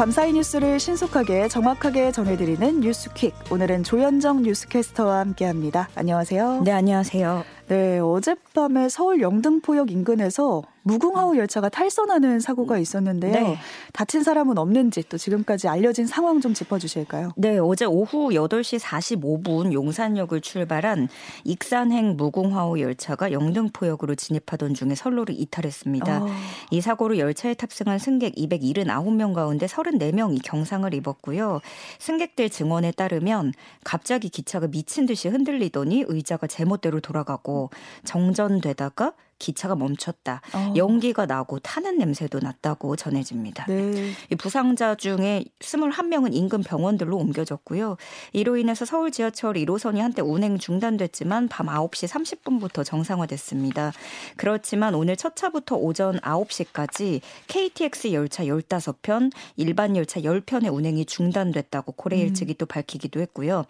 밤사이 뉴스를 신속하게 정확하게 전해드리는 뉴스퀵. 오늘은 조현정 뉴스캐스터와 함께합니다. 안녕하세요. 네, 안녕하세요. 네, 어젯밤에 서울 영등포역 인근에서 무궁화호 열차가 탈선하는 사고가 있었는데요. 네. 다친 사람은 없는지 또 지금까지 알려진 상황 좀 짚어주실까요? 네, 어제 오후 8시 45분 용산역을 출발한 익산행 무궁화호 열차가 영등포역으로 진입하던 중에 선로를 이탈했습니다. 어. 이 사고로 열차에 탑승한 승객 279명 가운데 34명이 경상을 입었고요. 승객들 증언에 따르면 갑자기 기차가 미친 듯이 흔들리더니 의자가 제멋대로 돌아가고 정전되다가 기차가 멈췄다. 어. 연기가 나고 타는 냄새도 났다고 전해집니다. 네. 이 부상자 중에 21명은 인근 병원들로 옮겨졌고요. 이로 인해서 서울 지하철 1호선이 한때 운행 중단됐지만 밤 9시 30분부터 정상화됐습니다. 그렇지만 오늘 첫 차부터 오전 9시까지 KTX 열차 15편, 일반 열차 10편의 운행이 중단됐다고 코레일 음. 측이 또 밝히기도 했고요.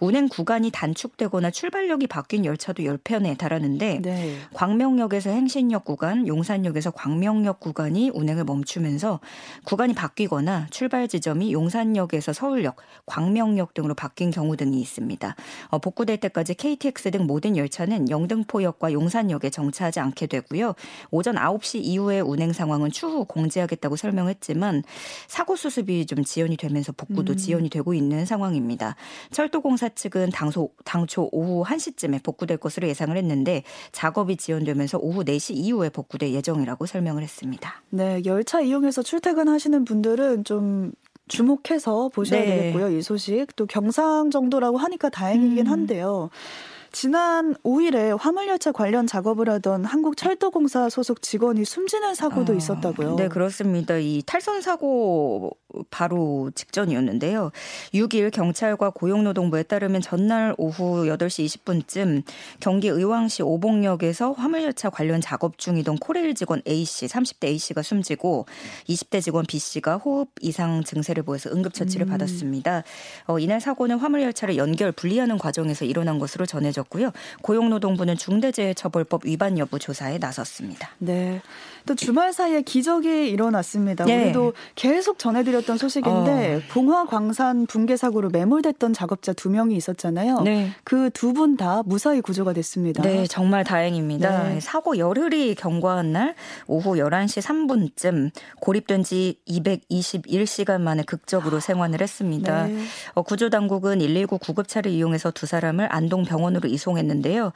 운행 구간이 단축되거나 출발역이 바뀐 열차도 10편에 달하는데 네. 광명역 광역에서 행신역 구간, 용산역에서 광명역 구간이 운행을 멈추면서 구간이 바뀌거나 출발 지점이 용산역에서 서울역, 광명역 등으로 바뀐 경우 등이 있습니다. 어, 복구될 때까지 KTX 등 모든 열차는 영등포역과 용산역에 정차하지 않게 되고요. 오전 9시 이후의 운행 상황은 추후 공지하겠다고 설명했지만 사고 수습이 좀 지연이 되면서 복구도 음. 지연이 되고 있는 상황입니다. 철도공사 측은 당소, 당초 오후 1시쯤에 복구될 것으로 예상을 했는데 작업이 지연되면서 오후 4시 이후에 복구될 예정이라고 설명을 했습니다. 네, 열차 이용해서 출퇴근하시는 분들은 좀 주목해서 보셔야 네. 되겠고요. 이 소식 또 경상 정도라고 하니까 다행이긴 음. 한데요. 음. 지난 5일에 화물열차 관련 작업을 하던 한국철도공사 소속 직원이 숨지는 사고도 아, 있었다고요. 네, 그렇습니다. 이 탈선 사고 바로 직전이었는데요. 6일 경찰과 고용노동부에 따르면 전날 오후 8시 20분쯤 경기 의왕시 오봉역에서 화물열차 관련 작업 중이던 코레일 직원 A씨, 30대 A씨가 숨지고 20대 직원 B씨가 호흡 이상 증세를 보여서 응급처치를 음. 받았습니다. 어, 이날 사고는 화물열차를 연결 분리하는 과정에서 일어난 것으로 전해져 있었고요. 고용노동부는 중대재해처벌법 위반 여부 조사에 나섰습니다. 네. 또 주말 사이에 기적이 일어났습니다. 네. 우리도 계속 전해드렸던 소식인데 어. 봉화 광산 붕괴 사고로 매몰됐던 작업자 두 명이 있었잖아요. 네. 그 두 분 다 무사히 구조가 됐습니다. 네, 정말 다행입니다. 네. 사고 열흘이 경과한 날 오후 11시 3분쯤 고립된 지 221시간 만에 극적으로 생환을 했습니다. 네. 어, 구조 당국은 119 구급차를 이용해서 두 사람을 안동 병원으로 이송했는데요.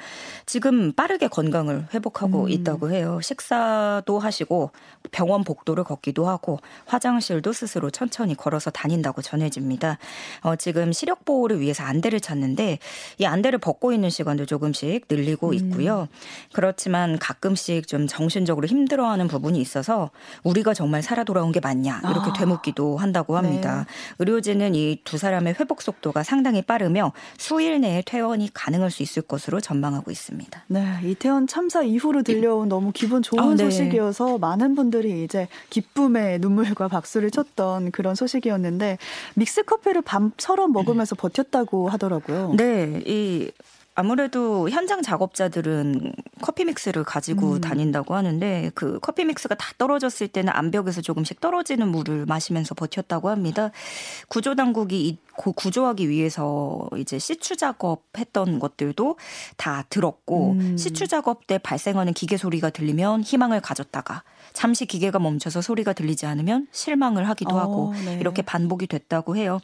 지금 빠르게 건강을 회복하고 음. 있다고 해요. 식사도 하시고 병원 복도를 걷기도 하고 화장실도 스스로 천천히 걸어서 다닌다고 전해집니다. 어, 지금 시력 보호를 위해서 안대를 찾는데 이 안대를 벗고 있는 시간도 조금씩 늘리고 음. 있고요. 그렇지만 가끔씩 좀 정신적으로 힘들어하는 부분이 있어서 우리가 정말 살아 돌아온 게 맞냐 이렇게 아. 되묻기도 한다고 합니다. 네. 의료진은 이 두 사람의 회복 속도가 상당히 빠르며 수일 내에 퇴원이 가능할 수 있을 것으로 전망하고 있습니다. 네, 이태원 참사 이후로 들려온 너무 기분 좋은 아, 네. 소식이어서 많은 분들이 이제 기쁨의 눈물과 박수를 쳤던 그런 소식이었는데 믹스 커피를 밤처럼 먹으면서 버텼다고 하더라고요. 네, 이 아무래도 현장 작업자들은 커피 믹스를 가지고 음. 다닌다고 하는데 그 커피 믹스가 다 떨어졌을 때는 암벽에서 조금씩 떨어지는 물을 마시면서 버텼다고 합니다. 구조 당국이 구조하기 위해서 이제 시추 작업했던 것들도 다 들었고 음. 시추 작업 때 발생하는 기계 소리가 들리면 희망을 가졌다가 잠시 기계가 멈춰서 소리가 들리지 않으면 실망을 하기도 어, 하고 네. 이렇게 반복이 됐다고 해요.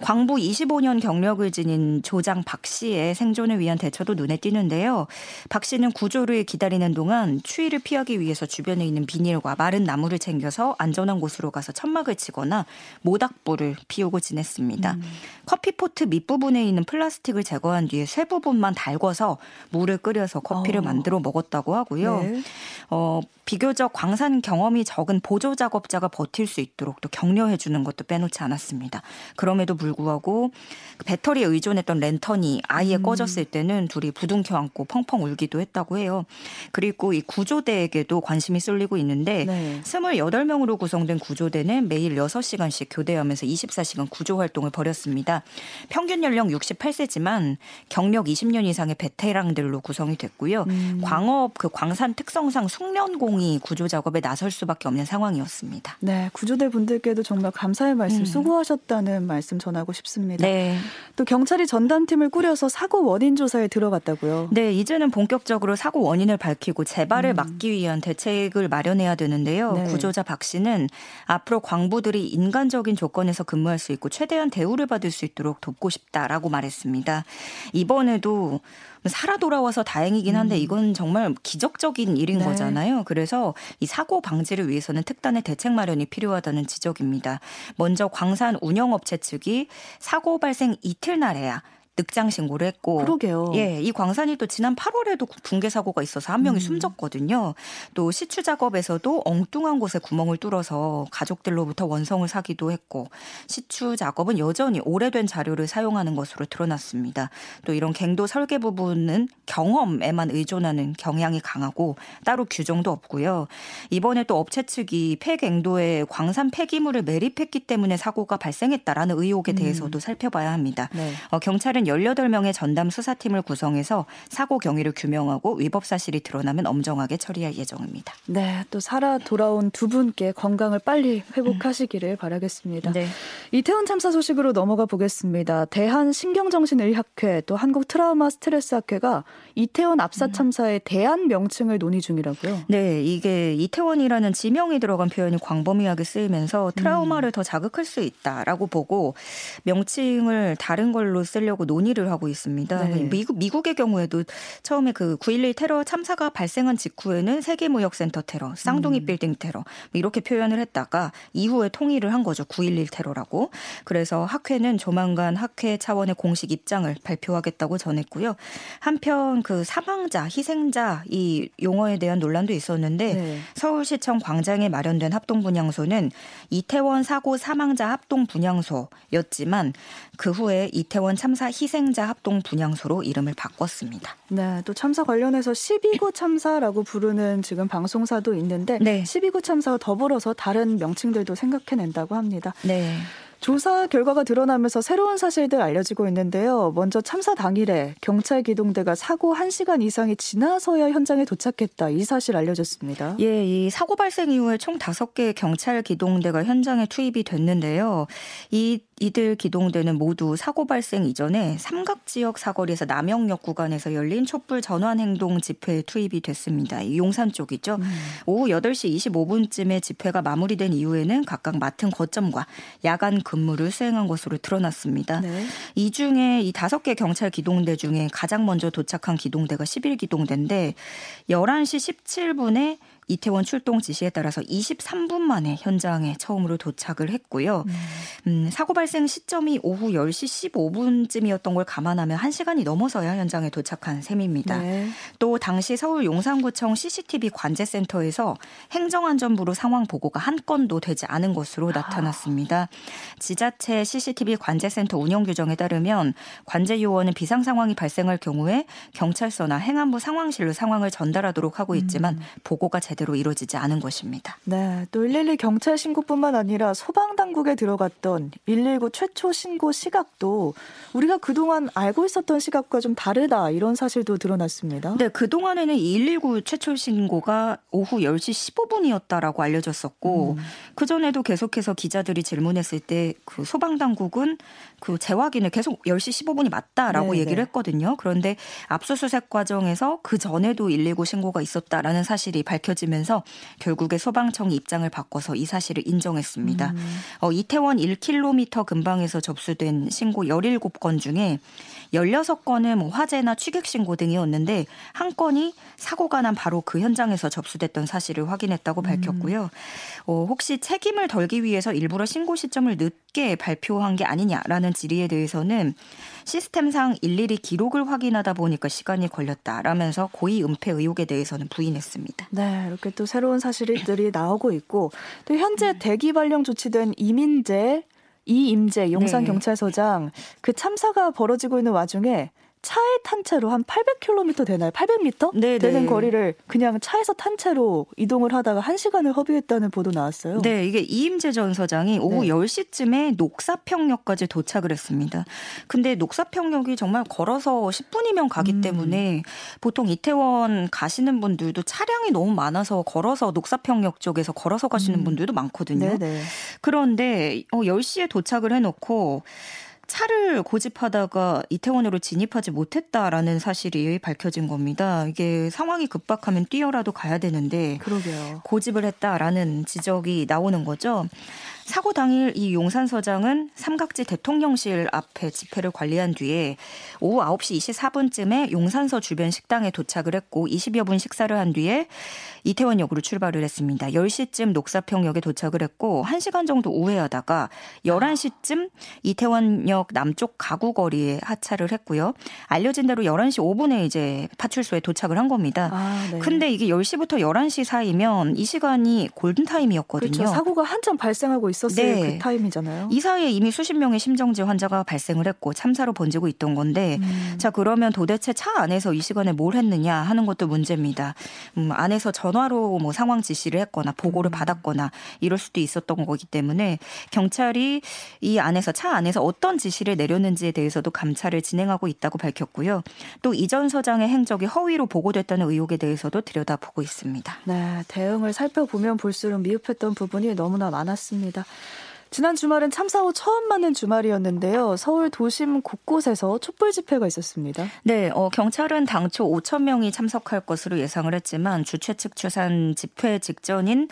광부 25년 경력을 지닌 조장 박 씨의 생존을 위한 대처도 눈에 띄는데요. 박 씨는 구조를 기다리는 동안 추위를 피하기 위해서 주변에 있는 비닐과 마른 나무를 챙겨서 안전한 곳으로 가서 천막을 치거나 모닥불을 피우고 지냈습니다. 음. 커피포트 밑부분에 있는 플라스틱을 제거한 뒤에 쇠 부분만 달궈서 물을 끓여서 커피를 어. 만들어 먹었다고 하고요. 네. 어, 비교적 광산 경험이 적은 보조 작업자가 버틸 수 있도록 또 격려해 주는 것도 빼놓지 않았습니다. 그럼에도 불구하고 그 배터리에 의존했던 랜턴이 아예 음. 꺼졌을 때는 둘이 부둥켜 안고 펑펑 울기도 했다고 해요. 그리고 이 구조대에게도 관심이 쏠리고 있는데 네. 28명으로 구성된 구조대는 매일 6시간씩 교대하면서 24시간 구조 활동을 벌였습니다. 평균 연령 68세지만 경력 20년 이상의 베테랑들로 구성이 됐고요. 음. 광업 그 광산 특성상 숙련공 공이 구조 작업에 작업에 나설 수밖에 없는 상황이었습니다. 네, 구조대 분들께도 정말 감사의 말씀 음. 수고하셨다는 말씀 전하고 싶습니다. 네. 또 경찰이 전담팀을 꾸려서 사고 원인 조사에 들어갔다고요. 네, 이제는 본격적으로 사고 원인을 밝히고 재발을 음. 막기 위한 대책을 마련해야 되는데요. 네. 구조자 박 씨는 앞으로 광부들이 인간적인 조건에서 근무할 수 있고 최대한 대우를 받을 수 있도록 돕고 싶다라고 말했습니다. 이번에도 살아 돌아와서 다행이긴 한데 음. 이건 정말 기적적인 일인 네. 거잖아요. 그래서 이 사고 방지를 위해서는 특단의 대책 마련이 필요하다는 지적입니다. 먼저 광산 운영업체 측이 사고 발생 이틀 날에야 늑장 신고를 했고 그러게요. 예, 이 광산이 또 지난 8월에도 붕괴 사고가 있어서 한 명이 음. 숨졌거든요. 또 시추 작업에서도 엉뚱한 곳에 구멍을 뚫어서 가족들로부터 원성을 사기도 했고 시추 작업은 여전히 오래된 자료를 사용하는 것으로 드러났습니다. 또 이런 갱도 설계 부분은 경험에만 의존하는 경향이 강하고 따로 규정도 없고요. 이번에 또 업체 측이 폐갱도에 광산 폐기물을 매립했기 때문에 사고가 발생했다라는 의혹에 음. 대해서도 음. 살펴봐야 합니다. 네. 어, 경찰은 18명의 전담 수사팀을 구성해서 사고 경위를 규명하고 위법 사실이 드러나면 엄정하게 처리할 예정입니다. 네, 또 살아 돌아온 두 분께 건강을 빨리 회복하시기를 음. 바라겠습니다. 네. 이태원 참사 소식으로 넘어가 보겠습니다. 대한 신경정신의학회 또 한국 트라우마 스트레스 학회가 이태원 압사 음. 참사의 대안 명칭을 논의 중이라고요. 네, 이게 이태원이라는 지명이 들어간 표현이 광범위하게 쓰이면서 트라우마를 음. 더 자극할 수 있다라고 보고 명칭을 다른 걸로 쓰려고 논의 논의를 하고 있습니다. 네. 미국, 미국의 경우에도 처음에 그 9.11 테러 참사가 발생한 직후에는 세계무역센터 테러, 쌍둥이 음. 빌딩 테러 뭐 이렇게 표현을 했다가 이후에 통일을 한 거죠. 9.11 테러라고. 그래서 학회는 조만간 학회 차원의 공식 입장을 발표하겠다고 전했고요. 한편 그 사망자, 희생자 이 용어에 대한 논란도 있었는데 네. 서울시청 광장에 마련된 합동 분향소는 이태원 사고 사망자 합동 분향소였지만 그 후에 이태원 참사 희생자 합동 분향소로 이름을 바꿨습니다. 네, 또 참사 관련해서 12구 참사라고 부르는 지금 방송사도 있는데 네. 12구 참사와 더불어서 다른 명칭들도 생각해낸다고 합니다. 네. 조사 결과가 드러나면서 새로운 사실들 알려지고 있는데요. 먼저 참사 당일에 경찰 기동대가 사고 1시간 이상이 지나서야 현장에 도착했다. 이 사실 알려졌습니다. 예, 이 사고 발생 이후에 총 5개의 경찰 기동대가 현장에 투입이 됐는데요. 이 이들 기동대는 모두 사고 발생 이전에 삼각 지역 사거리에서 남영역 구간에서 열린 촛불 전환 행동 집회에 투입이 됐습니다. 용산 쪽이죠. 음. 오후 8시 25분쯤에 집회가 마무리된 이후에는 각각 맡은 거점과 야간 근무를 수행한 것으로 드러났습니다. 네. 이 중에 이 다섯 개 경찰 기동대 중에 가장 먼저 도착한 기동대가 11기동대인데 11시 17분에 이태원 출동 지시에 따라서 23분 만에 현장에 처음으로 도착을 했고요. 음. 음, 사고 발생 시점이 오후 10시 15분쯤이었던 걸 감안하면 1시간이 넘어서야 현장에 도착한 셈입니다. 네. 또 당시 서울 용산구청 CCTV 관제센터에서 행정안전부로 상황 보고가 한 건도 되지 않은 것으로 아. 나타났습니다. 지자체 CCTV 관제센터 운영 규정에 따르면 관제 요원은 비상 상황이 발생할 경우에 경찰서나 행안부 상황실로 상황을 전달하도록 하고 있지만 음. 보고가 제대로 제대로 이루어지지 않은 것입니다. 네, 또 112 경찰 신고뿐만 아니라 소방 당국에 들어갔던 119 최초 신고 시각도 우리가 그동안 알고 있었던 시각과 좀 다르다 이런 사실도 드러났습니다. 네, 그동안에는 119 최초 신고가 오후 10시 15분이었다라고 알려졌었고 음. 그 전에도 계속해서 기자들이 질문했을 때 그 소방 당국은 그 재확인을 계속 10시 15분이 맞다라고 네, 얘기를 네. 했거든요. 그런데 압수수색 과정에서 그 전에도 119 신고가 있었다라는 사실이 밝혀 지면서 결국에 소방청이 입장을 바꿔서 이 사실을 인정했습니다. 음. 어, 이태원 1km 근방에서 접수된 신고 17건 중에 16건은 뭐 화재나 취객 신고 등이었는데 한 건이 사고가 난 바로 그 현장에서 접수됐던 사실을 확인했다고 음. 밝혔고요. 어, 혹시 책임을 덜기 위해서 일부러 신고 시점을 늦게 발표한 게 아니냐라는 질의에 대해서는 시스템상 일일이 기록을 확인하다 보니까 시간이 걸렸다라면서 고의 은폐 의혹에 대해서는 부인했습니다. 네, 이렇게 또 새로운 사실들이 나오고 있고 또 현재 음. 대기 발령 조치된 이민재 이임재 용산 경찰서장 네. 그 참사가 벌어지고 있는 와중에 차에 탄 채로 한 800km 되나요? 800m 네네. 되는 거리를 그냥 차에서 탄 채로 이동을 하다가 1시간을 허비했다는 보도 나왔어요. 네, 이게 이임재 전 서장이 오후 네. 10시쯤에 녹사평역까지 도착을 했습니다. 근데 녹사평역이 정말 걸어서 10분이면 가기 음. 때문에 보통 이태원 가시는 분들도 차량이 너무 많아서 걸어서 녹사평역 쪽에서 걸어서 가시는 음. 분들도 많거든요. 네네. 그런데 10시에 어, 도착을 해 놓고 차를 고집하다가 이태원으로 진입하지 못했다라는 사실이 밝혀진 겁니다. 이게 상황이 급박하면 뛰어라도 가야 되는데 그러게요. 고집을 했다라는 지적이 나오는 거죠. 사고 당일 이 용산서장은 삼각지 대통령실 앞에 집회를 관리한 뒤에 오후 9시 24분쯤에 용산서 주변 식당에 도착을 했고 20여 분 식사를 한 뒤에 이태원역으로 출발을 했습니다. 10시쯤 녹사평역에 도착을 했고 1시간 정도 우회하다가 11시쯤 이태원역 남쪽 가구 거리에 하차를 했고요. 알려진 대로 11시 5분에 이제 파출소에 도착을 한 겁니다. 아, 네. 근데 이게 10시부터 11시 사이면 이 시간이 골든타임이었거든요. 그렇죠. 사고가 한참 발생하고 있었을 네. 그 타임이잖아요. 이 사이에 이미 수십 명의 심정지 환자가 발생을 했고 참사로 번지고 있던 건데 음. 자 그러면 도대체 차 안에서 이 시간에 뭘 했느냐 하는 것도 문제입니다. 음, 안에서 전 화로 뭐 상황 지시를 했거나 보고를 음. 받았거나 이럴 수도 있었던 거기 때문에 경찰이 이 안에서 차 안에서 어떤 지시를 내렸는지에 대해서도 감찰을 진행하고 있다고 밝혔고요. 또 이전 서장의 행적이 허위로 보고됐다는 의혹에 대해서도 들여다보고 있습니다. 네, 대응을 살펴보면 볼수록 미흡했던 부분이 너무나 많았습니다. 지난 주말은 참사 후 처음 맞는 주말이었는데요. 서울 도심 곳곳에서 촛불 집회가 있었습니다. 네, 어, 경찰은 당초 5천 명이 참석할 것으로 예상을 했지만 주최 측 추산 집회 직전인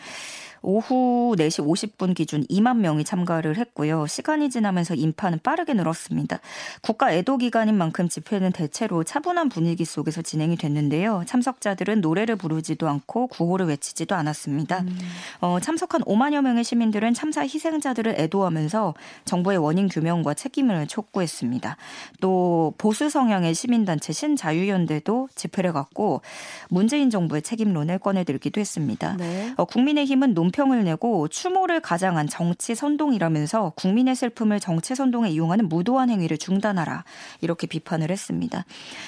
오후 4시 50분 기준 2만 명이 참가를 했고요. 시간이 지나면서 인파는 빠르게 늘었습니다. 국가 애도 기간인 만큼 집회는 대체로 차분한 분위기 속에서 진행이 됐는데요. 참석자들은 노래를 부르지도 않고 구호를 외치지도 않았습니다. 음. 어, 참석한 5만여 명의 시민들은 참사 희생자들을 애도하면서 정부의 원인 규명과 책임을 촉구했습니다. 또 보수 성향의 시민단체 신자유연대도 집회를 갖고 문재인 정부의 책임론을 꺼내들기도 했습니다. 네. 어, 국민의힘은 논 논평을 내고 추모를 가장한 정치 선동이라면서 국민의 슬픔을 정치 선동에 이용하는 무도한 행위를 중단하라 이렇게 비판을 했습니다.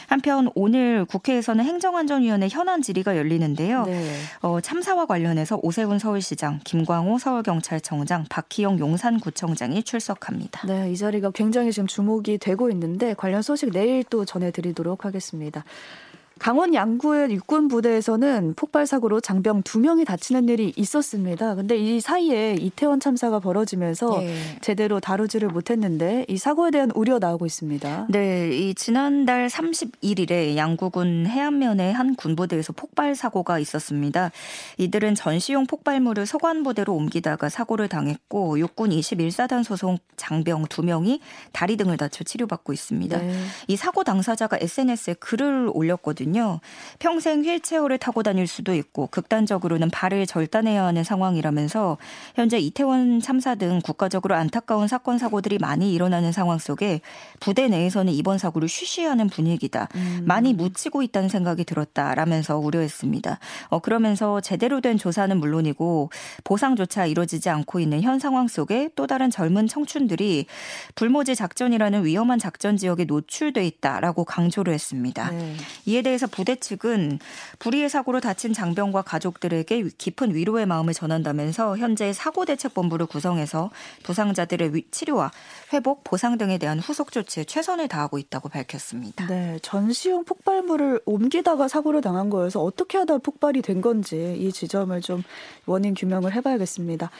한편 오늘 국회에서는 행정안전위원회 현안 질의가 열리는데요. 네. 어, 참사와 관련해서 오세훈 서울시장, 김광호 서울경찰청장, 박희영 용산구청장이 출석합니다. 네, 이 자리가 굉장히 지금 주목이 되고 있는데 관련 소식 내일 또 전해드리도록 하겠습니다. 강원 양구의 육군 부대에서는 폭발 사고로 장병 두 명이 다치는 일이 있었습니다. 근데 이 사이에 이태원 참사가 벌어지면서 네. 제대로 다루지를 못했는데 이 사고에 대한 우려 나오고 있습니다. 네, 이 지난달 31일에 양구군 해안면의 한 군부대에서 폭발 사고가 있었습니다. 이들은 전시용 폭발물을 서관부대로 옮기다가 사고를 당했고 육군 21사단 소속 장병 두 명이 다리 등을 다쳐 치료받고 있습니다. 네. 이 사고 당사자가 SNS에 글을 올렸거든요. 있거든요. 평생 휠체어를 타고 다닐 수도 있고 극단적으로는 발을 절단해야 하는 상황이라면서 현재 이태원 참사 등 국가적으로 안타까운 사건 사고들이 많이 일어나는 상황 속에 부대 내에서는 이번 사고를 쉬쉬하는 분위기다. 음. 많이 묻히고 있다는 생각이 들었다라면서 우려했습니다. 어, 그러면서 제대로 된 조사는 물론이고 보상조차 이루어지지 않고 있는 현 상황 속에 또 다른 젊은 청춘들이 불모지 작전이라는 위험한 작전 지역에 노출돼 있다라고 강조를 했습니다. 네. 이에 대해 대해서 부대 측은 불의의 사고로 다친 장병과 가족들에게 깊은 위로의 마음을 전한다면서 현재 사고 대책 본부를 구성해서 부상자들의 치료와 회복, 보상 등에 대한 후속 조치에 최선을 다하고 있다고 밝혔습니다. 네, 전시용 폭발물을 옮기다가 사고를 당한 거여서 어떻게 하다 폭발이 된 건지 이 지점을 좀 원인 규명을 해봐야겠습니다.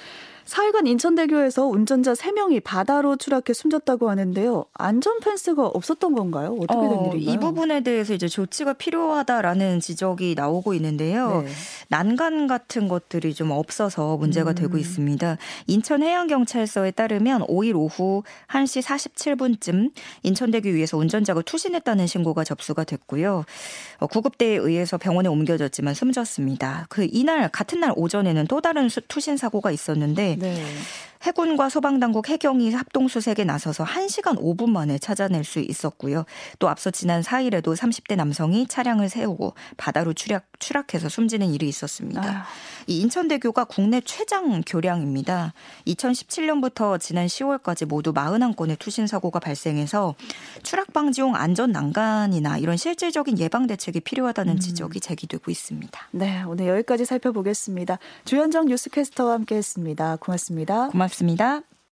사흘간 인천대교에서 운전자 3명이 바다로 추락해 숨졌다고 하는데요. 안전 펜스가 없었던 건가요? 어떻게 된 어, 일인가요? 이 부분에 대해서 이제 조치가 필요하다라는 지적이 나오고 있는데요. 네. 난간 같은 것들이 좀 없어서 문제가 음. 되고 있습니다. 인천해양경찰서에 따르면 5일 오후 1시 47분쯤 인천대교 위에서 운전자가 투신했다는 신고가 접수가 됐고요. 어, 구급대에 의해서 병원에 옮겨졌지만 숨졌습니다. 그 이날 같은 날 오전에는 또 다른 투신 사고가 있었는데 네. 해군과 소방당국 해경이 합동수색에 나서서 1시간 5분 만에 찾아낼 수 있었고요. 또 앞서 지난 4일에도 30대 남성이 차량을 세우고 바다로 추락, 추락해서 숨지는 일이 있었습니다. 아. 이 인천대교가 국내 최장 교량입니다. 2017년부터 지난 10월까지 모두 41건의 투신 사고가 발생해서 추락 방지용 안전 난간이나 이런 실질적인 예방 대책이 필요하다는 음. 지적이 제기되고 있습니다. 네, 오늘 여기까지 살펴보겠습니다. 주현정 뉴스캐스터와 함께했습니다. 고맙습니다. 고맙습니다.